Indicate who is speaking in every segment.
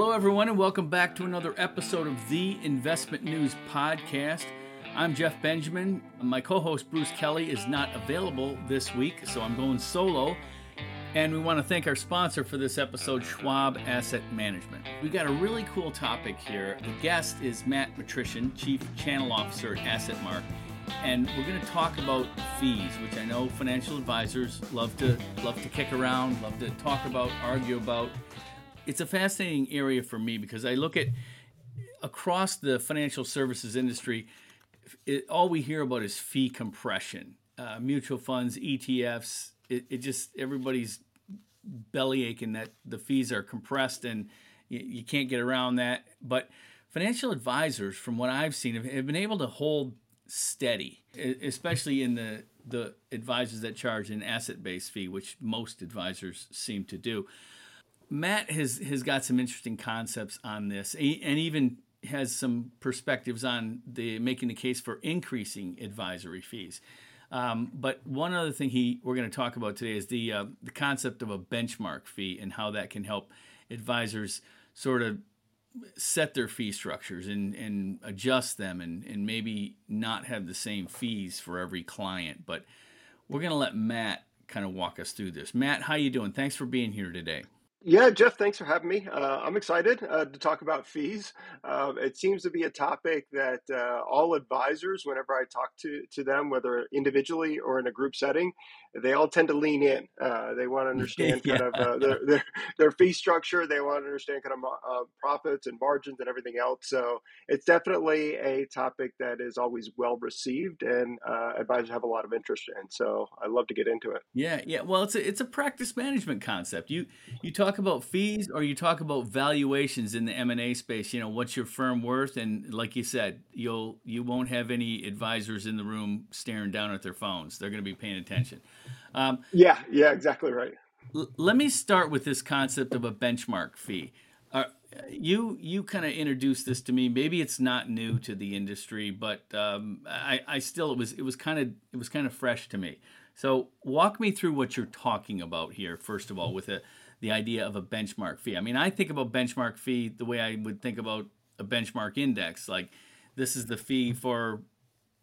Speaker 1: Hello, everyone, and welcome back to another episode of the Investment News Podcast. I'm Jeff Benjamin. My co host Bruce Kelly is not available this week, so I'm going solo. And we want to thank our sponsor for this episode, Schwab Asset Management. We got a really cool topic here. The guest is Matt Matrisian, Chief Channel Officer at AssetMark. And we're going to talk about fees, which I know financial advisors love to love to kick around, love to talk about, argue about it's a fascinating area for me because I look at across the financial services industry, it, all we hear about is fee compression, uh, mutual funds, ETFs. It, it, just everybody's belly aching that the fees are compressed and you, you, can't get around that. But financial advisors, from what I've seen, have, have been able to hold steady, especially in the the advisors that charge an asset based fee, which most advisors seem to do. Matt has has got some interesting concepts on this, and even has some perspectives on the making the case for increasing advisory fees. Um, but one other thing he we're going to talk about today is the uh, the concept of a benchmark fee and how that can help advisors sort of set their fee structures and, and adjust them and, and maybe not have the same fees for every client. But we're going to let Matt kind of walk us through this. Matt, how are you doing? Thanks for being here today.
Speaker 2: Yeah, Jeff, thanks for having me. Uh, I'm excited uh, to talk about fees. Uh, it seems to be a topic that uh, all advisors, whenever I talk to, to them, whether individually or in a group setting, they all tend to lean in. Uh, they want to understand kind of uh, their, their, their, fee structure. They want to understand kind of profits and margins and everything else. So it's definitely a topic that is always well received and advisors have a lot of interest in. So I love to get into it.
Speaker 1: Yeah, yeah. Well, it's a, it's a practice management concept. You you talk talk about fees or you talk about valuations in the M&A space, you know, what's your firm worth and like you said, you'll you won't have any advisors in the room staring down at their phones. They're going to be paying attention.
Speaker 2: Um, yeah, yeah, exactly right.
Speaker 1: L- let me start with this concept of a benchmark fee. Uh, you you kind of introduced this to me. Maybe it's not new to the industry, but um, I, I still it was it was kind of it was kind of fresh to me. So walk me through what you're talking about here. First of all, with a the idea of a benchmark fee. I mean, I think about benchmark fee the way I would think about a benchmark index. Like this is the fee for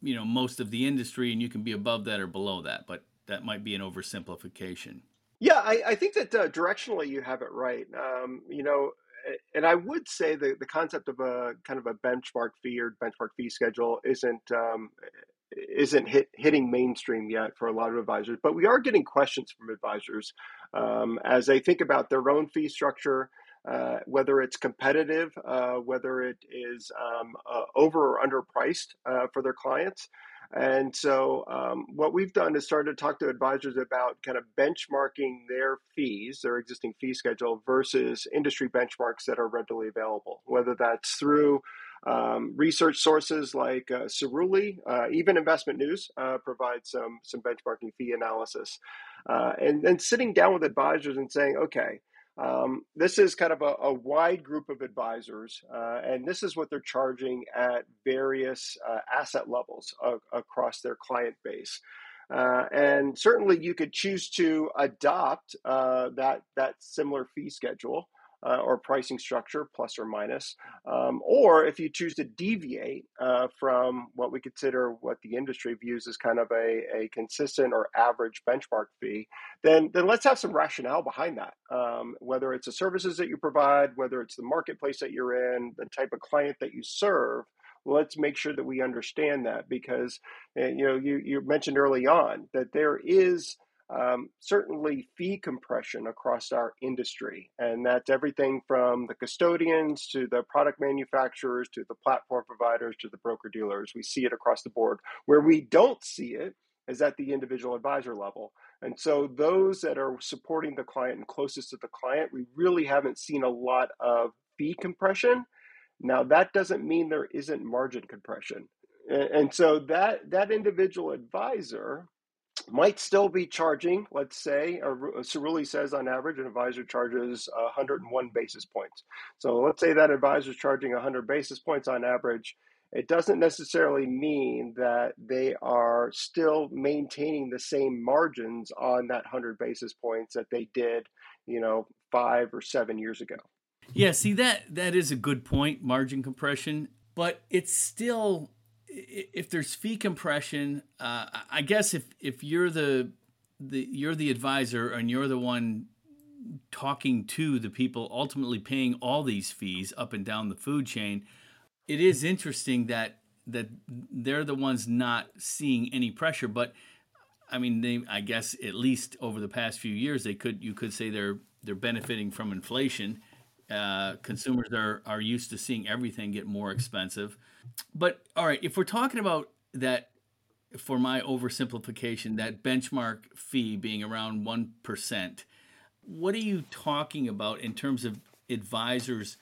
Speaker 1: you know most of the industry, and you can be above that or below that. But that might be an oversimplification.
Speaker 2: Yeah, I, I think that uh, directionally you have it right. Um, you know, and I would say the, the concept of a kind of a benchmark fee or benchmark fee schedule isn't um, isn't hit, hitting mainstream yet for a lot of advisors, but we are getting questions from advisors um, as they think about their own fee structure, uh, whether it's competitive, uh, whether it is um, uh, over or underpriced uh, for their clients. And so, um, what we've done is started to talk to advisors about kind of benchmarking their fees, their existing fee schedule, versus industry benchmarks that are readily available, whether that's through um, research sources like uh, Cerulli, uh, even Investment News uh, provides some some benchmarking fee analysis, uh, and then sitting down with advisors and saying, okay, um, this is kind of a, a, wide group of advisors, uh, and this is what they're charging at various uh, asset levels across their client base. Uh, and certainly, you could choose to adopt uh, that that similar fee schedule, uh, or pricing structure, plus or minus. Um, or if you choose to deviate uh, from what we consider what the industry views as kind of a, a consistent or average benchmark fee, then, then let's have some rationale behind that. Um, whether it's the services that you provide, whether it's the marketplace that you're in, the type of client that you serve, let's make sure that we understand that because eh, you know you, you mentioned early on that there is um, certainly fee compression across our industry. And that's everything from the custodians to the product manufacturers to the platform providers to the broker dealers. We see it across the board. Where we don't see it is at the individual advisor level. And so, those that are supporting the client and closest to the client, we really haven't seen a lot of fee compression. Now, that doesn't mean there isn't margin compression. And so that that individual advisor might still be charging, let's say, or uh, Cerulli says on average, an advisor charges 101 basis points. So let's say that advisor is charging 100 basis points on average. It doesn't necessarily mean that they are still maintaining the same margins on that 100 basis points that they did, you know, five or seven years ago.
Speaker 1: Yeah, see that that is a good point, margin compression, but it's still if there's fee compression, uh, I guess if if you're the the you're the advisor and you're the one talking to the people ultimately paying all these fees up and down the food chain, it is interesting that that they're the ones not seeing any pressure. But I mean, they I guess at least over the past few years, they could you could say they're they're benefiting from inflation. Uh, consumers are are used to seeing everything get more expensive. But all right, if we're talking about that, for my oversimplification, that benchmark fee being around one percent, what are you talking about in terms of advisors?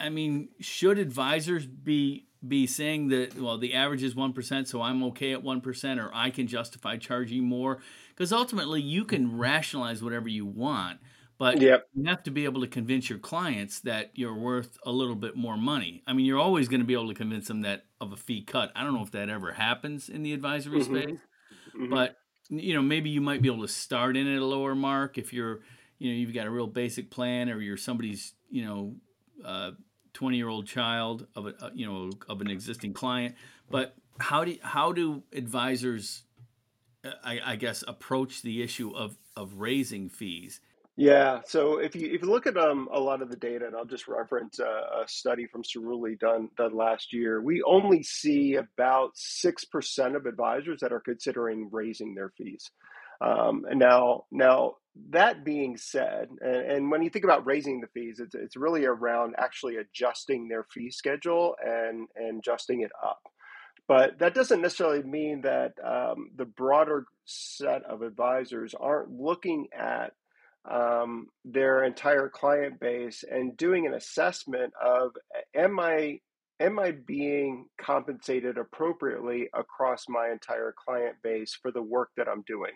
Speaker 1: I mean, should advisors be be saying that well the average is 1% so i'm okay at 1% or i can justify charging more because ultimately you can rationalize whatever you want but yep. you have to be able to convince your clients that you're worth a little bit more money. I mean, you're always going to be able to convince them that of a fee cut. I don't know if that ever happens in the advisory mm-hmm. space, mm-hmm. but you know, maybe you might be able to start in at a lower mark if you're, you know, you've got a real basic plan or you're somebody's, you know, uh, 20 year old child of a, uh, you know, of an existing client. But how do how do advisors, uh, I, I guess, approach the issue of of raising fees?
Speaker 2: Yeah, so if you if you look at um, a lot of the data, and I'll just reference a, a study from Cerulli done done last year, we only see about six percent of advisors that are considering raising their fees. Um, and now now that being said, and, and, when you think about raising the fees, it's it's really around actually adjusting their fee schedule and and adjusting it up. But that doesn't necessarily mean that um, the broader set of advisors aren't looking at um, their entire client base and doing an assessment of am I am I being compensated appropriately across my entire client base for the work that I'm doing?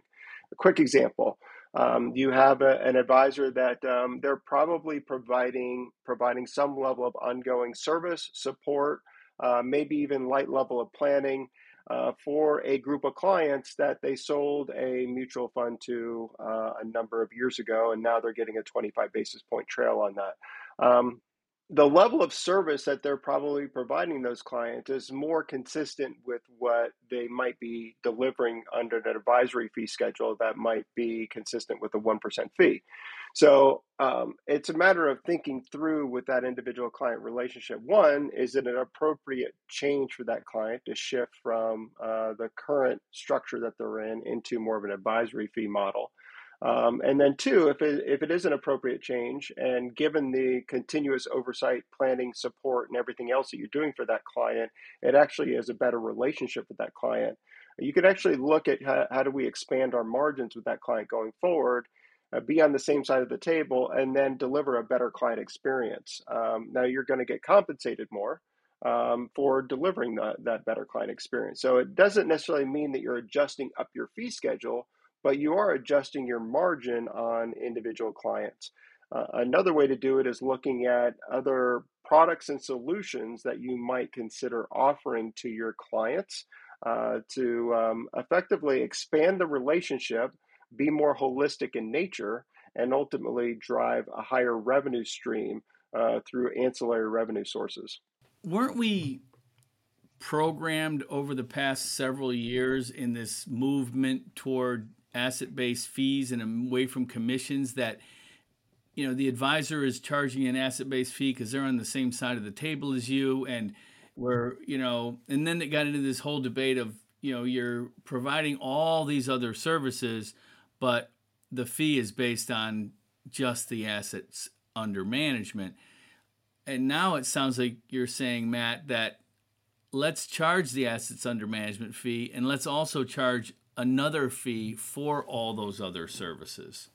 Speaker 2: A quick example: um, you have a, an advisor that um, they're probably providing providing some level of ongoing service support, uh, maybe even light level of planning uh, for a group of clients that they sold a mutual fund to uh, a number of years ago, and now they're getting a 25 basis point trail on that. Um, the level of service that they're probably providing those clients is more consistent with what they might be delivering under an advisory fee schedule that might be consistent with a 1% fee. So um, it's a matter of thinking through with that individual client relationship. One, is it an appropriate change for that client to shift from uh, the current structure that they're in into more of an advisory fee model? Um, and then two, if it, if it is an appropriate change and given the continuous oversight, planning, support, and everything else that you're doing for that client, it actually is a better relationship with that client. You could actually look at how, how do we expand our margins with that client going forward, uh, be on the same side of the table, and then deliver a better client experience. Um, now you're going to get compensated more. Um, for delivering the, that better client experience. So it doesn't necessarily mean that you're adjusting up your fee schedule, but you are adjusting your margin on individual clients. Uh, another way to do it is looking at other products and solutions that you might consider offering to your clients uh, to um, effectively expand the relationship, be more holistic in nature, and ultimately drive a higher revenue stream uh, through ancillary revenue sources.
Speaker 1: Weren't we programmed over the past several years in this movement toward asset based fees and away from commissions that you know the advisor is charging an asset based fee because they're on the same side of the table as you and where you know and then it got into this whole debate of you know you're providing all these other services but the fee is based on just the assets under management. And now it sounds like you're saying matt that let's charge the assets under management fee and let's also charge another fee for all those other services?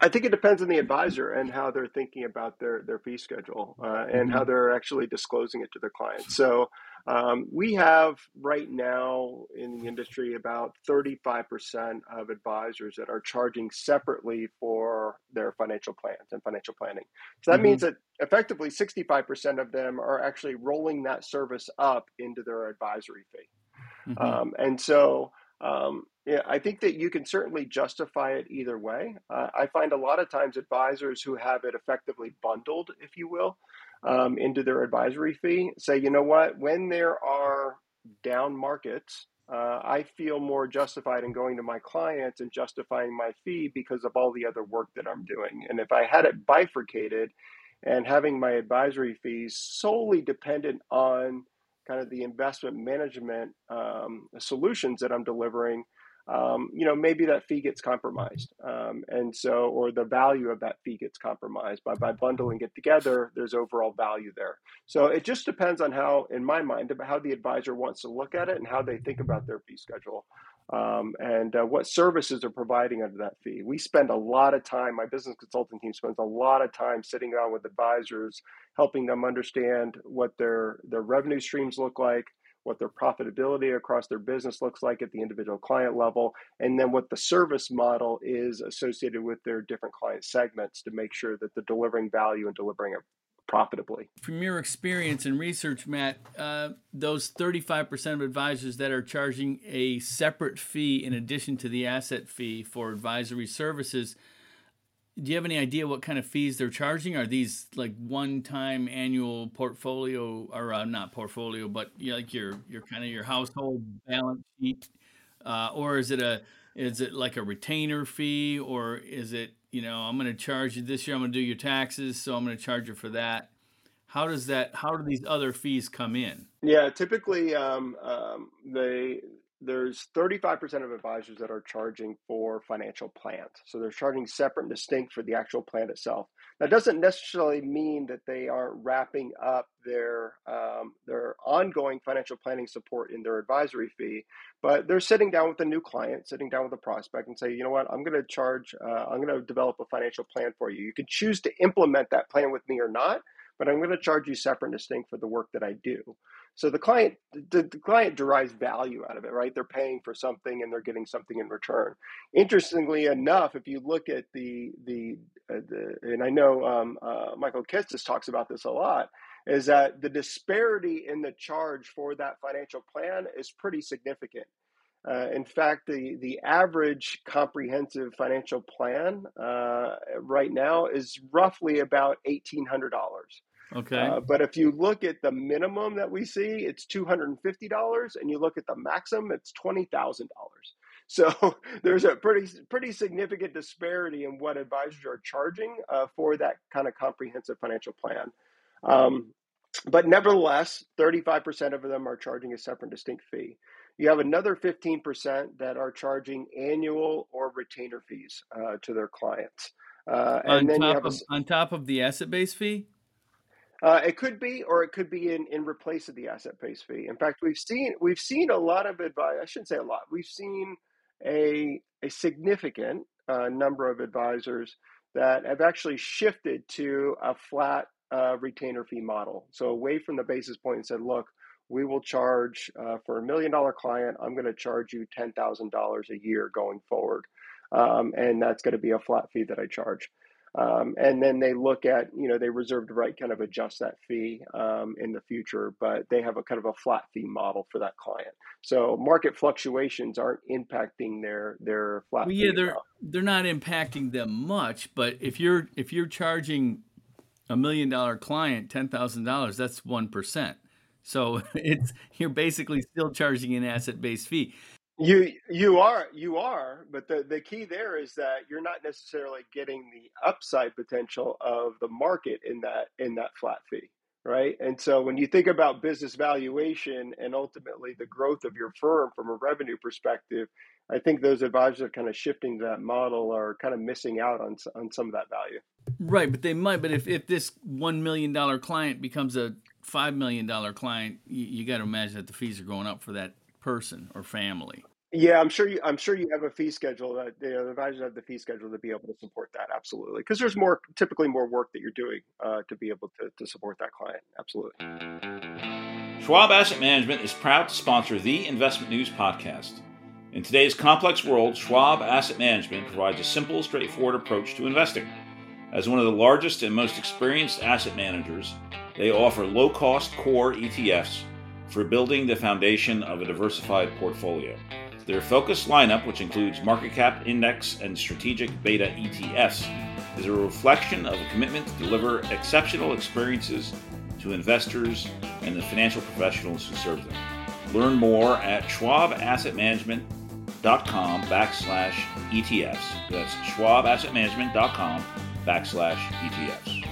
Speaker 2: I think it depends on the advisor and how they're thinking about their their fee schedule uh, and mm-hmm. how they're actually disclosing it to their clients. So um, we have right now in the industry about 35% of advisors that are charging separately for their financial plans and financial planning. So that mm-hmm. means that effectively 65% of them are actually rolling that service up into their advisory fee. Mm-hmm. Um, and so Um, yeah, I think that you can certainly justify it either way. Uh, I find a lot of times advisors who have it effectively bundled, if you will, um, into their advisory fee say, you know what, when there are down markets, uh, I feel more justified in going to my clients and justifying my fee because of all the other work that I'm doing. And if I had it bifurcated and having my advisory fees solely dependent on kind of the investment management um, solutions that I'm delivering, um, you know, maybe that fee gets compromised. Um, and so, or the value of that fee gets compromised by, by bundling it together, there's overall value there. So it just depends on how, in my mind, how the advisor wants to look at it and how they think about their fee schedule. Um, and uh, what services are providing under that fee. We spend a lot of time, my business consulting team spends a lot of time sitting down with advisors, helping them understand what their, their revenue streams look like, what their profitability across their business looks like at the individual client level, and then what the service model is associated with their different client segments to make sure that they're delivering value and delivering it profitably.
Speaker 1: From your experience and research, Matt, uh, those 35% of advisors that are charging a separate fee in addition to the asset fee for advisory services do you have any idea what kind of fees they're charging? Are these like one-time annual portfolio, or uh, not portfolio, but you know, like your your kind of your household balance sheet, uh, or is it a is it like a retainer fee, or is it you know I'm going to charge you this year? I'm going to do your taxes, so I'm going to charge you for that. How does that? How do these other fees come in?
Speaker 2: Yeah, typically um, um, they there's 35% of advisors that are charging for financial plans. So they're charging separate and distinct for the actual plan itself. That doesn't necessarily mean that they aren't wrapping up their um, their ongoing financial planning support in their advisory fee, but they're sitting down with a new client, sitting down with a prospect, and say, you know what, I'm going to charge, uh, I'm going to develop a financial plan for you. You can choose to implement that plan with me or not, but I'm going to charge you separate and distinct for the work that I do. So the client, the, the, client derives value out of it, right? They're paying for something and they're getting something in return. Interestingly enough, if you look at the the, uh, the and I know um, uh, Michael Kitces talks about this a lot, is that the disparity in the charge for that financial plan is pretty significant. Uh, in fact, the, the average comprehensive financial plan uh, right now is roughly about $1,800.
Speaker 1: Okay. Uh,
Speaker 2: but if you look at the minimum that we see, it's $250, and you look at the maximum, it's $20,000. So there's a pretty pretty significant disparity in what advisors are charging uh, for that kind of comprehensive financial plan. Um, but nevertheless, 35% of them are charging a separate distinct fee. You have another 15% that are charging annual or retainer fees uh, to their clients.
Speaker 1: Uh, and on then top you have a, of, on top of the asset based fee?
Speaker 2: Uh, it could be, or it could be in, in replace of the asset based fee. In fact, we've seen we've seen a lot of advice. I shouldn't say a lot. We've seen a a significant uh, number of advisors that have actually shifted to a flat uh, retainer fee model. So away from the basis point and said, look, we will charge uh, for a million dollar client. I'm going to charge you ten thousand dollars a year going forward, um, and that's going to be a flat fee that I charge. Um, and then they look at, you know, they reserve the right kind of adjust that fee um, in the future, but they have a kind of a flat fee model for that client. So market fluctuations aren't impacting their their flat.
Speaker 1: Well, yeah, they're they're not impacting them much, but if you're if you're charging a million dollar client ten thousand dollars, that's one percent. So it's you're basically still charging an asset based fee.
Speaker 2: You you are you are, but the, the key there is that you're not necessarily getting the upside potential of the market in that in that flat fee, right? And so when you think about business valuation and ultimately the growth of your firm from a revenue perspective, I think those advisors are kind of shifting to that model are kind of missing out on on some of that value.
Speaker 1: Right, but they might. But if if this one million dollar client becomes a five million dollar client, you, you got to imagine that the fees are going up for that person or family.
Speaker 2: Yeah, I'm sure you. I'm sure you have a fee schedule that you know, the advisors have the fee schedule to be able to support that. Absolutely, because there's more, typically more work that you're doing uh, to be able to, to support that client. Absolutely.
Speaker 3: Schwab Asset Management is proud to sponsor the Investment News podcast. In today's complex world, Schwab Asset Management provides a simple, straightforward approach to investing. As one of the largest and most experienced asset managers, they offer low cost core ETFs for building the foundation of a diversified portfolio. Their focused lineup, which includes market cap, index, and strategic beta ETFs, is a reflection of a commitment to deliver exceptional experiences to investors and the financial professionals who serve them. Learn more at schwabassetmanagement.com backslash ETFs. That's schwabassetmanagement.com backslash ETFs.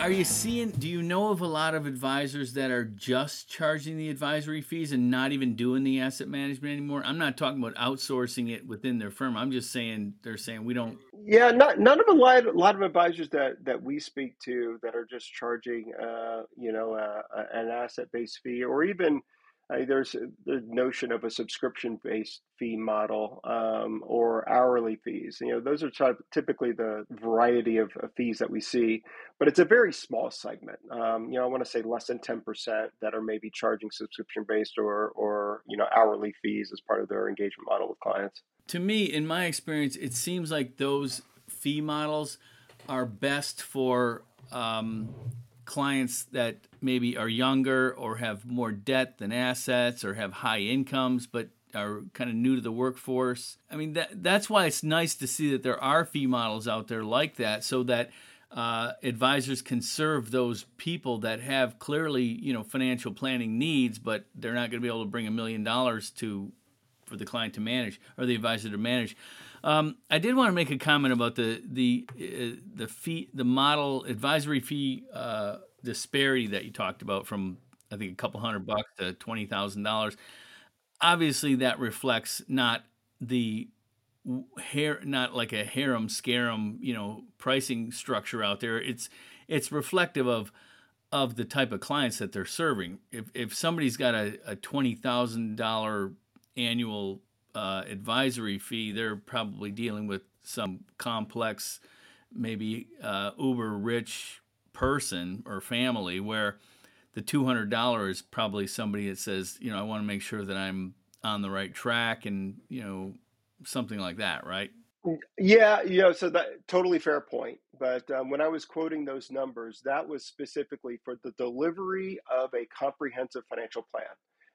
Speaker 1: Are you seeing? Do you know of a lot of advisors that are just charging the advisory fees and not even doing the asset management anymore? I'm not talking about outsourcing it within their firm. I'm just saying they're saying we don't.
Speaker 2: Yeah, not none of a lot, a lot of advisors that that we speak to that are just charging, uh, you know, uh, an asset based fee or even uh, there's the notion of a subscription-based fee model um, or hourly fees. You know, those are typically the variety of, of, fees that we see, but it's a very small segment. Um, you know, I want to say less than ten percent that are maybe charging subscription-based or or you know hourly fees as part of their engagement model with clients.
Speaker 1: To me, in my experience, it seems like those fee models are best for um, clients that maybe are younger or have more debt than assets or have high incomes but are kind of new to the workforce. I mean that that's why it's nice to see that there are fee models out there like that so that uh, advisors can serve those people that have clearly you know financial planning needs but they're not going to be able to bring a million dollars to for the client to manage or the advisor to manage. Um, I did want to make a comment about the the uh, the fee the model advisory fee uh, disparity that you talked about from I think a couple hundred bucks to twenty thousand dollars. Obviously, that reflects not the hair not like a harem scarum you know pricing structure out there. It's it's reflective of of the type of clients that they're serving. If if somebody's got a, a twenty thousand dollar annual uh, advisory fee, they're probably dealing with some complex, maybe uh, uber rich person or family where the $200 is probably somebody that says, you know, I want to make sure that I'm on the right track and, you know, something like that, right?
Speaker 2: Yeah, you know, so that totally fair point. But um, when I was quoting those numbers, that was specifically for the delivery of a comprehensive financial plan.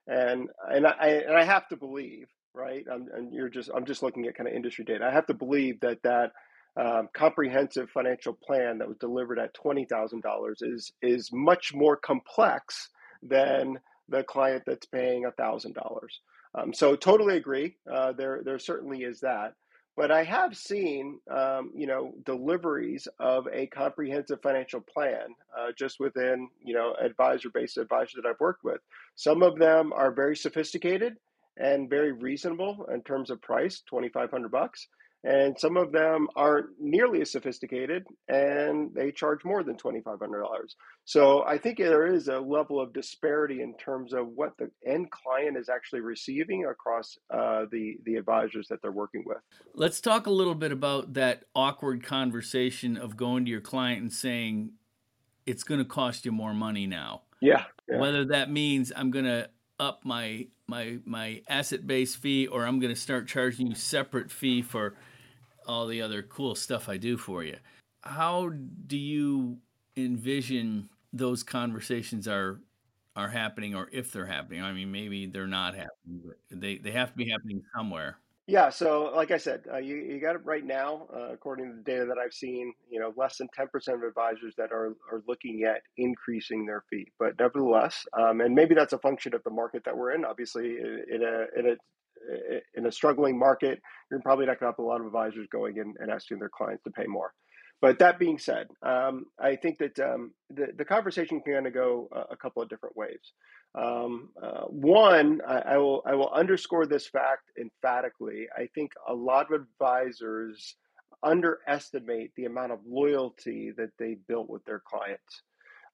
Speaker 2: And and I and I have to believe right? I'm, and you're just I'm just looking at kind of industry data. I have to believe that that um, comprehensive financial plan that was delivered at twenty thousand dollars is is much more complex than the client that's paying thousand dollars. Um, so totally agree. Uh, there there certainly is that. But I have seen, um, you know, deliveries of a comprehensive financial plan uh, just within, you know, advisor-based advisors that I've worked with. Some of them are very sophisticated, and very reasonable in terms of price, 2500 bucks. And some of them aren't nearly as sophisticated and they charge more than $2,500. So I think there is a level of disparity in terms of what the end client is actually receiving across uh, the, the advisors that they're working with.
Speaker 1: Let's talk a little bit about that awkward conversation of going to your client and saying, it's going to cost you more money now.
Speaker 2: Yeah,
Speaker 1: yeah. Whether that means I'm going to up my my my asset based fee or I'm going to start charging you separate fee for all the other cool stuff I do for you. How do you envision those conversations are are happening or if they're happening? I mean maybe they're not happening, but they they have to be happening somewhere.
Speaker 2: Yeah, so like I said, uh, you, you got it right now. Uh, according to the data that I've seen, you know, less than 10% of advisors that are, are looking at increasing their fee. But nevertheless, um, and maybe that's a function of the market that we're in. Obviously, in a, in a, in a struggling market, you're probably not going to have a lot of advisors going in and asking their clients to pay more. But that being said, um, I think that um, the, the conversation can kind of go a, a couple of different ways. Um, uh, one, I, I, will I will underscore this fact emphatically. I think a lot of advisors underestimate the amount of loyalty that they built with their clients.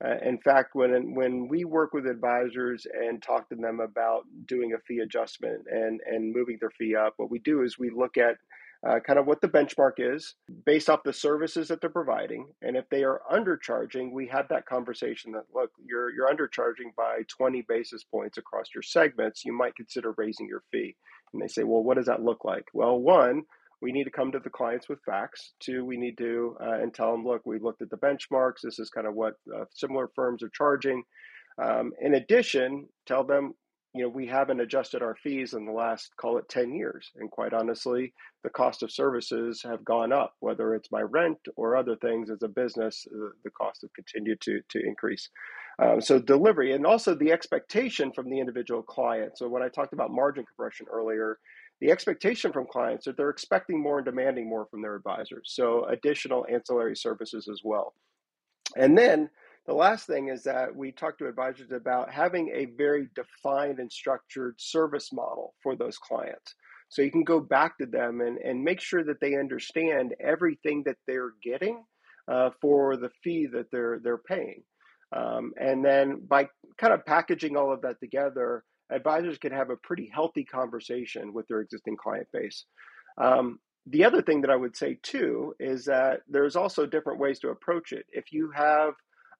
Speaker 2: Uh, in fact, when when we work with advisors and talk to them about doing a fee adjustment and and moving their fee up, what we do is we look at uh, kind of what the benchmark is based off the services that they're providing. And if they are undercharging, we have that conversation that look, you're you're undercharging by 20 basis points across your segments. You might consider raising your fee. And they say, well, what does that look like? Well, one, we need to come to the clients with facts. Two, we need to uh, and tell them, look, we looked at the benchmarks. This is kind of what uh, similar firms are charging. Um, in addition, tell them you know, we haven't adjusted our fees in the last, call it 10 years. And quite honestly, the cost of services have gone up, whether it's my rent or other things as a business, uh, the cost have continued to, to increase. Um, so delivery and also the expectation from the individual client. So when I talked about margin compression earlier, the expectation from clients that they're expecting more and demanding more from their advisors. So additional ancillary services as well. And then the last thing is that we talk to advisors about having a very defined and structured service model for those clients. So you can go back to them and, and make sure that they understand everything that they're getting uh, for the fee that they're they're paying. Um, and then by kind of packaging all of that together, advisors can have a pretty healthy conversation with their existing client base. Um, the other thing that I would say too is that there's also different ways to approach it. If you have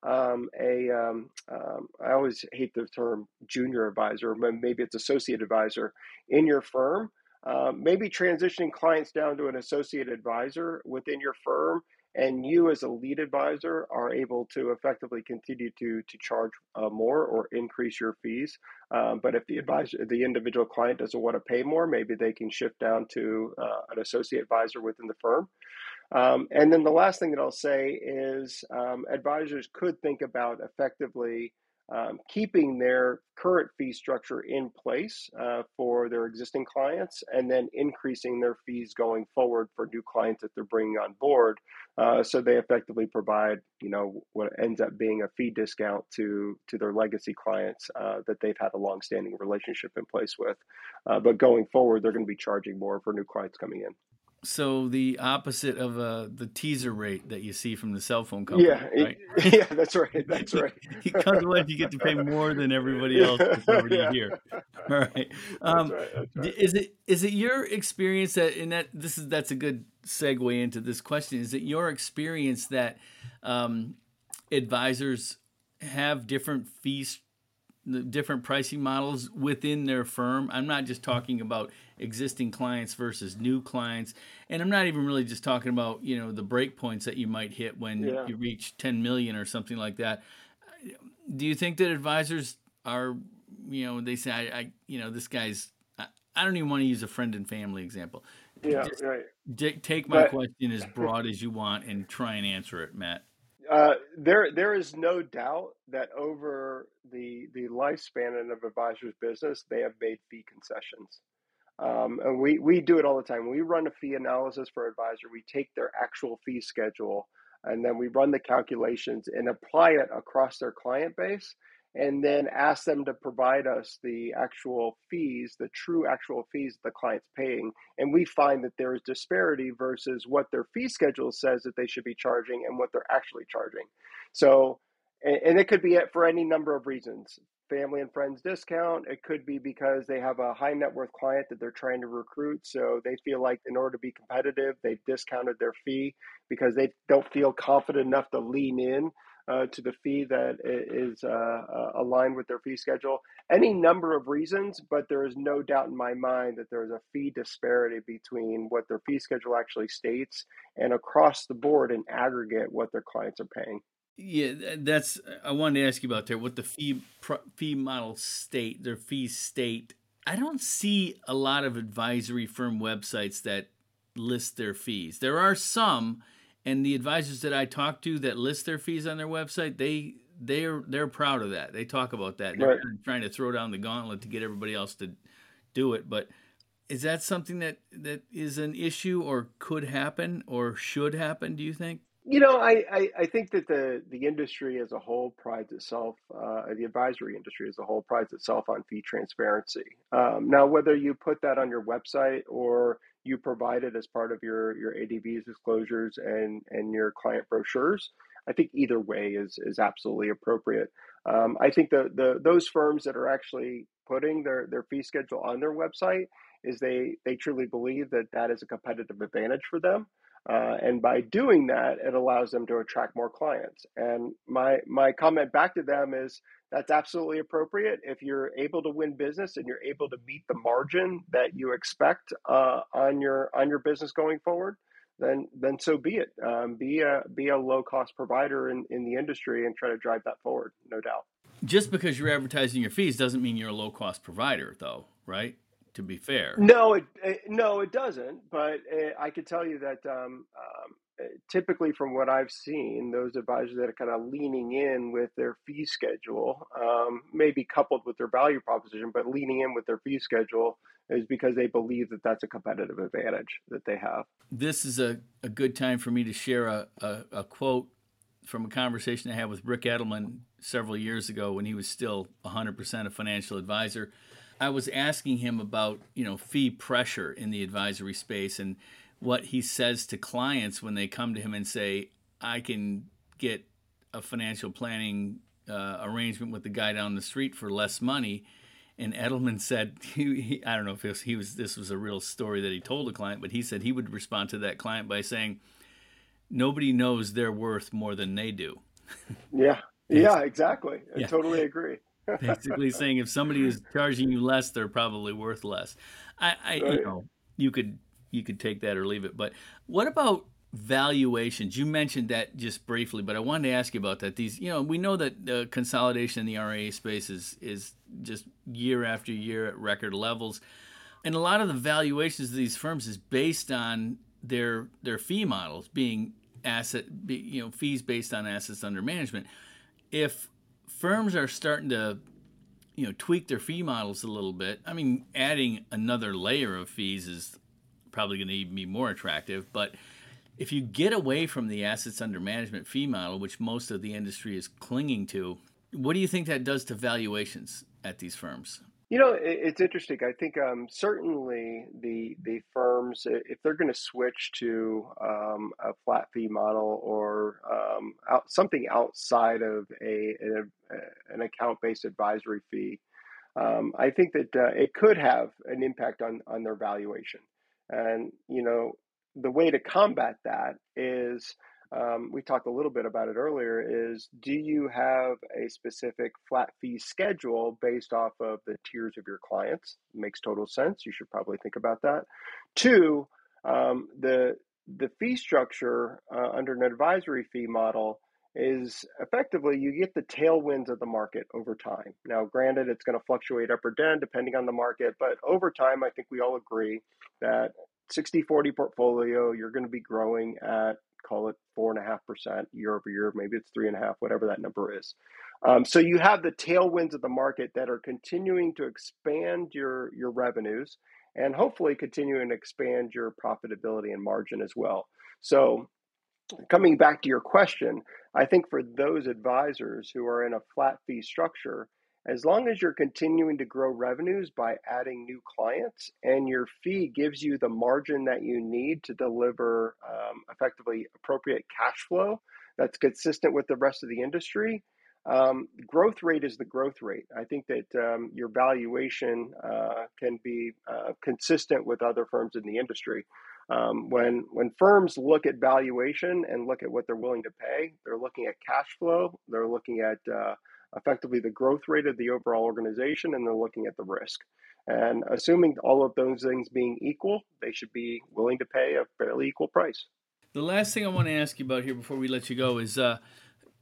Speaker 2: um, a um, um, I always hate the term junior advisor, maybe it's associate advisor in your firm. Um, maybe transitioning clients down to an associate advisor within your firm, and you as a lead advisor are able to effectively continue to to charge uh, more or increase your fees. Um, but if the advisor, the individual client doesn't want to pay more, maybe they can shift down to uh, an associate advisor within the firm. Um, and then the last thing that I'll say is um, advisors could think about effectively um, keeping their current fee structure in place uh, for their existing clients and then increasing their fees going forward for new clients that they're bringing on board. Uh, so they effectively provide, you know, what ends up being a fee discount to to their legacy clients uh, that they've had a long-standing relationship in place with. Uh, but going forward, they're going to be charging more for new clients coming in.
Speaker 1: So the opposite of uh, the teaser rate that you see from the cell phone company.
Speaker 2: Yeah,
Speaker 1: right?
Speaker 2: yeah, that's right. That's right.
Speaker 1: you come to you get to pay more than everybody else that's already yeah. here. All right. Um, that's right, that's right. Is it is it your experience that in that this is that's a good segue into this question? Is it your experience that um, advisors have different fees the different pricing models within their firm. I'm not just talking about existing clients versus new clients, and I'm not even really just talking about you know the break points that you might hit when yeah. you reach 10 million or something like that. Do you think that advisors are you know they say I, I you know this guy's I, I, don't even want to use a friend and family example.
Speaker 2: Yeah, just right.
Speaker 1: take my but, question as broad as you want and try and answer it, Matt.
Speaker 2: Uh, there, there is no doubt that over the the lifespan of advisor's business, they have made fee concessions, um, and we we do it all the time. we run a fee analysis for advisor. We take their actual fee schedule, and then we run the calculations and apply it across their client base and then ask them to provide us the actual fees, the true actual fees that the client's paying. And we find that there is disparity versus what their fee schedule says that they should be charging and what they're actually charging. So, and, it could be it for any number of reasons family and friends discount. It could be because they have a high net worth client that they're trying to recruit. So they feel like in order to be competitive, they've discounted their fee because they don't feel confident enough to lean in uh, to the fee that is uh, uh, aligned with their fee schedule. Any number of reasons, but there is no doubt in my mind that there is a fee disparity between what their fee schedule actually states and across the board in aggregate what their clients are paying.
Speaker 1: Yeah, that's. I wanted to ask you about there what the fee fee model state, their fees state. I don't see a lot of advisory firm websites that list their fees. There are some, and the advisors that I talk to that list their fees on their website, they they're they're proud of that. They talk about that. They're right. trying to throw down the gauntlet to get everybody else to do it. But is that something that that is an issue or could happen or should happen? Do you think?
Speaker 2: You know, I, I, I think that the, the industry as a whole prides itself, uh, the advisory industry as a whole prides itself on fee transparency. Um, now, whether you put that on your website or you provide it as part of your, your ADVs disclosures and, and your client brochures, I think either way is, is absolutely appropriate. Um, I think the, the those firms that are actually putting their, their fee schedule on their website is they, they truly believe that that is a competitive advantage for them. Uh, and by doing that, it allows them to attract more clients. And my my comment back to them is that's absolutely appropriate. If you're able to win business and you're able to meet the margin that you expect uh, on your on your business going forward, then then so be it. Um, be a be a low cost provider in, in the industry and try to drive that forward. No doubt.
Speaker 1: Just because you're advertising your fees doesn't mean you're a low cost provider, though, right? To be fair.
Speaker 2: No, it, it no, it doesn't. But it, I can tell you that um, um, typically, from what I've seen, those advisors that are kind of leaning in with their fee schedule, um, maybe coupled with their value proposition, but leaning in with their fee schedule is because they believe that that's a competitive advantage that they have.
Speaker 1: This is a, a good time for me to share a, a, a quote from a conversation I had with Rick Edelman several years ago when he was still 100% a financial advisor. I was asking him about, you know, fee pressure in the advisory space and what he says to clients when they come to him and say, "I can get a financial planning uh, arrangement with the guy down the street for less money." And Edelman said, he, he, I don't know if was, he was this was a real story that he told a client, but he said he would respond to that client by saying, "Nobody knows their worth more than they do."
Speaker 2: Yeah, yeah, exactly. I yeah. totally agree.
Speaker 1: Basically, saying if somebody is charging you less, they're probably worth less. I, I right. you know, you could you could take that or leave it. But what about valuations? You mentioned that just briefly, but I wanted to ask you about that. These, you know, we know that the consolidation in the RIA space is is just year after year at record levels, and a lot of the valuations of these firms is based on their their fee models being asset, you know, fees based on assets under management. If firms are starting to you know tweak their fee models a little bit. I mean, adding another layer of fees is probably going to be more attractive. But if you get away from the assets under management fee model, which most of the industry is clinging to, what do you think that does to valuations at these firms?
Speaker 2: You know, it's interesting. I think um, certainly the the firms, if they're going to switch to um, a flat fee model or um, out, something outside of a, a an account based advisory fee, um, I think that uh, it could have an impact on on their valuation. And, you know, the way to combat that is um, we talked a little bit about it earlier is do you have a specific flat fee schedule based off of the tiers of your clients? It makes total sense. You should probably think about that. Two um, the the fee structure uh, under an advisory fee model is effectively you get the tailwinds of the market over time. Now, granted, it's going to fluctuate up or down depending on the market, but over time, I think we all agree that 60 40 portfolio, you're going to be growing at call it four and a half percent year over year. Maybe it's three and a half, whatever that number is. Um, so you have the tailwinds of the market that are continuing to expand your your revenues and hopefully continuing to expand your profitability and margin as well. So coming back to your question, I think for those advisors who are in a flat fee structure, as long as you're continuing to grow revenues by adding new clients and your fee gives you the margin that you need to deliver um, effectively appropriate cash flow that's consistent with the rest of the industry, um, growth rate is the growth rate. I think that um, your valuation uh, can be uh, consistent with other firms in the industry. Um, when when firms look at valuation and look at what they're willing to pay, they're looking at cash flow. They're looking at uh, effectively the growth rate of the overall organization, and they're looking at the risk. And assuming all of those things being equal, they should be willing to pay a fairly equal price.
Speaker 1: The last thing I want to ask you about here before we let you go is uh,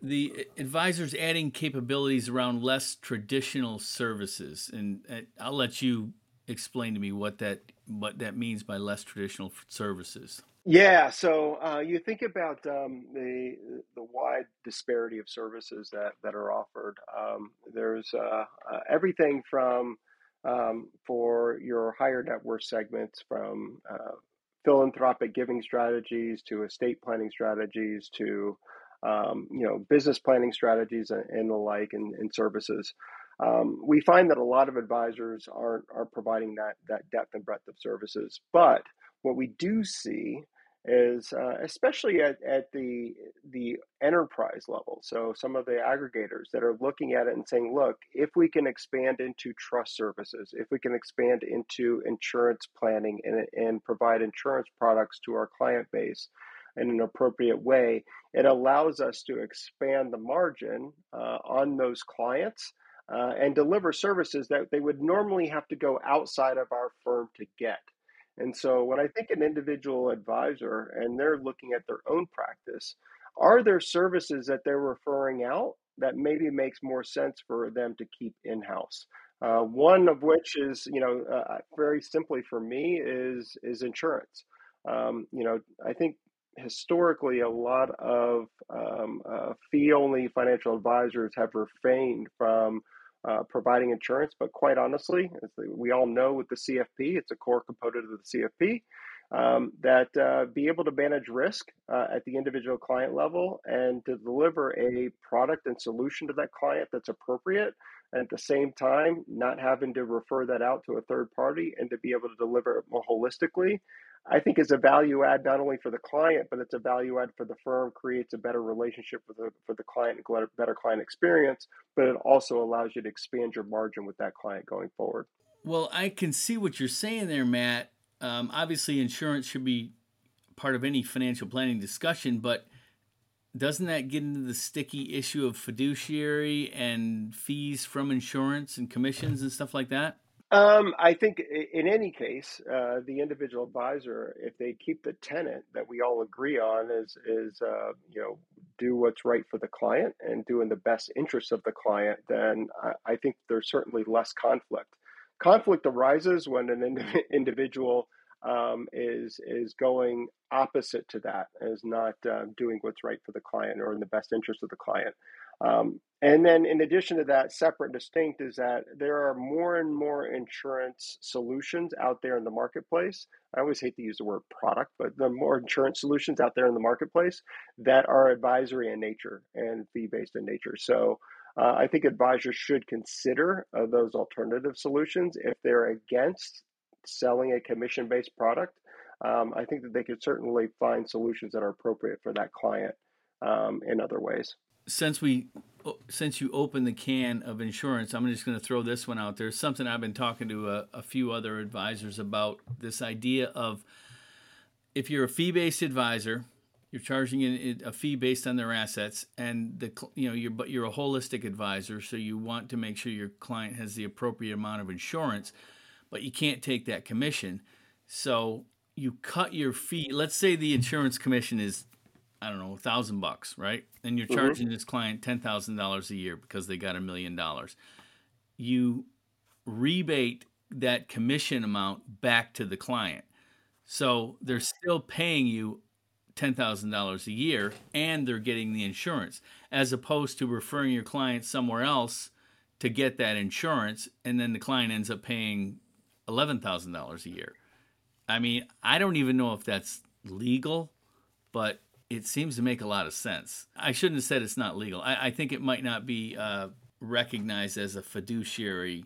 Speaker 1: the advisors adding capabilities around less traditional services, and uh, I'll let you explain to me what that what that means by less traditional services.
Speaker 2: Yeah, so uh, you think about um, the the wide disparity of services that that are offered. Um, there's uh, uh, everything from um, for your higher net worth segments, from uh, philanthropic giving strategies to estate planning strategies to um, you know business planning strategies and, and the like, and, and services. Um, we find that a lot of advisors aren't are providing that that depth and breadth of services, but what we do see is uh, especially at, at the the enterprise level so some of the aggregators that are looking at it and saying look if we can expand into trust services if we can expand into insurance planning and, and provide insurance products to our client base in an appropriate way it allows us to expand the margin uh, on those clients uh, and deliver services that they would normally have to go outside of our firm to get and so, when I think an individual advisor and they're looking at their own practice, are there services that they're referring out that maybe makes more sense for them to keep in house. Uh, one of which is, you know, uh, very simply for me is is insurance. Um, you know, I think historically a lot of um, uh, fee only financial advisors have refrained from uh, providing insurance. But quite honestly, as we all know with the CFP, it's a core component of the CFP. Um, that uh, be able to manage risk uh, at the individual client level and to deliver a product and solution to that client that's appropriate and at the same time not having to refer that out to a third party and to be able to deliver it more holistically I think is a value add not only for the client, but it's a value add for the firm, creates a better relationship for the, for the client better client experience, but it also allows you to expand your margin with that client going forward.
Speaker 1: Well, I can see what you're saying there, Matt. Um, obviously, insurance should be part of any financial planning discussion, but doesn't that get into the sticky issue of fiduciary and fees from insurance and commissions and stuff like that?
Speaker 2: Um, I think in any case, uh, the individual advisor, if they keep the tenant that we all agree on, is is uh, you know do what's right for the client and do in the best interest of the client, then I, I think there's certainly less conflict. Conflict arises when an ind- individual um, is is going opposite to that, is not uh, doing what's right for the client or in the best interest of the client. Um, and then, in addition to that, separate distinct is that there are more and more insurance solutions out there in the marketplace. I always hate to use the word product, but are more insurance solutions out there in the marketplace that are advisory in nature and fee based in nature. So, uh, I think advisors should consider uh, those alternative solutions if they're against selling a commission based product. Um, I think that they could certainly find solutions that are appropriate for that client um, in other ways
Speaker 1: since we since you opened the can of insurance, I'm just going to throw this one out there. Something I've been talking to a, a few other advisors about this idea of if you're a fee-based advisor, you're charging a fee based on their assets, and the you know you're but you're a holistic advisor, so you want to make sure your client has the appropriate amount of insurance, but you can't take that commission, so you cut your fee. Let's say the insurance commission is I don't know, a thousand bucks, right? And you're mm-hmm. charging mm-hmm. this client ten thousand dollars a year because they got a million dollars. You rebate that commission amount back to the client. So they're still paying you ten thousand dollars a year and they're getting the insurance, as opposed to referring your client somewhere else to get that insurance, and then the client ends up paying eleven thousand dollars a year. I mean, I don't even know if that's legal, but it seems to make a lot of sense. I shouldn't have said it's not legal. I, I think it might not be uh, recognized as a fiduciary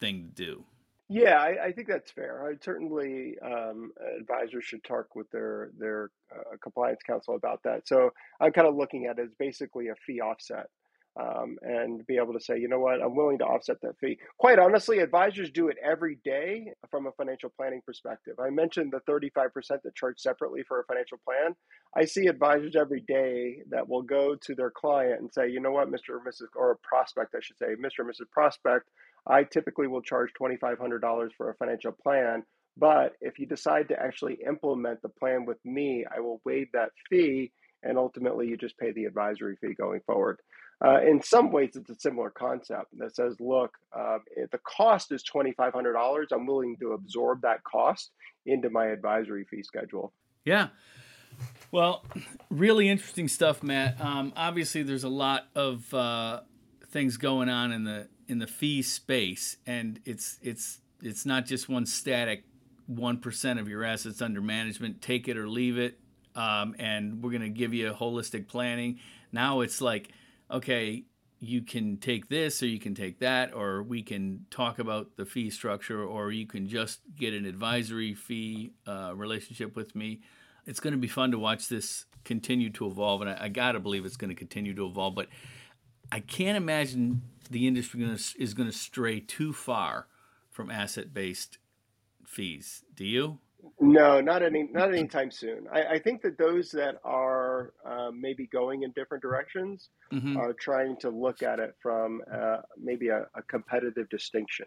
Speaker 1: thing to do.
Speaker 2: Yeah, I, I think that's fair. I certainly um, advisors should talk with their their uh, compliance counsel about that. So I'm kind of looking at it as basically a fee offset um, and be able to say, you know what, I'm willing to offset that fee. Quite honestly, advisors do it every day from a financial planning perspective. I mentioned the 35% that charge separately for a financial plan. I see advisors every day that will go to their client and say, you know what, Mr. or Mrs. or a prospect, I should say, Mr. or Mrs. Prospect, I typically will charge $2,500 for a financial plan. But if you decide to actually implement the plan with me, I will waive that fee and ultimately you just pay the advisory fee going forward. Uh, in some ways, it's a similar concept that says, look, uh, the cost is $2,500, I'm willing to absorb that cost into my advisory fee schedule.
Speaker 1: Yeah. Well, really interesting stuff, Matt. Um, obviously, there's a lot of uh, things going on in the in the fee space, and it's it's it's not just one static one percent of your assets under management. Take it or leave it, um, and we're going to give you holistic planning. Now it's like okay, you can take this or you can take that, or we can talk about the fee structure, or you can just get an advisory fee uh, relationship with me. It's going to be fun to watch this continue to evolve, and I, I got to believe it's going to continue to evolve. But I can't imagine the industry is going to stray too far from asset based fees. Do you?
Speaker 2: No, not any, not anytime soon. I, I think that those that are uh, maybe going in different directions mm-hmm. are trying to look at it from uh, maybe a, a, competitive distinction,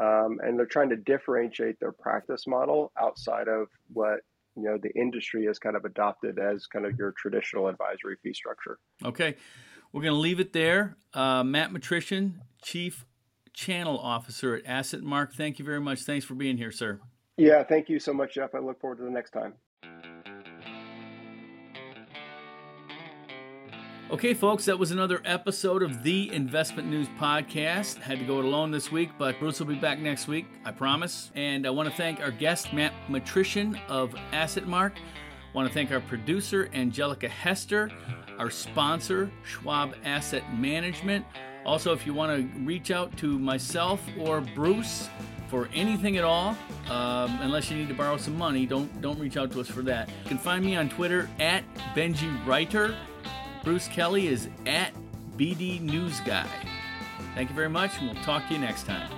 Speaker 2: um, and they're trying to differentiate their practice model outside of what you know the industry has kind of adopted as kind of your traditional advisory fee structure.
Speaker 1: Okay. We're going to leave it there. Uh, Matt Matrisian, Chief Channel Officer at AssetMark. Thank you very much. Thanks for being here, sir.
Speaker 2: Yeah, thank you so much, Jeff. I look forward to the next time.
Speaker 1: Okay, folks, that was another episode of the Investment News Podcast. Had to go it alone this week, but Bruce will be back next week, I promise. And I want to thank our guest, Matt Matrisian of AssetMark. I want to thank our producer, Angelica Hester, our sponsor, Schwab Asset Management. Also, if you want to reach out to myself or Bruce for anything at all, um, unless you need to borrow some money, don't don't reach out to us for that. You can find me on Twitter at Benji Writer. Bruce Kelly is at BD News Guy. Thank you very much, and we'll talk to you next time.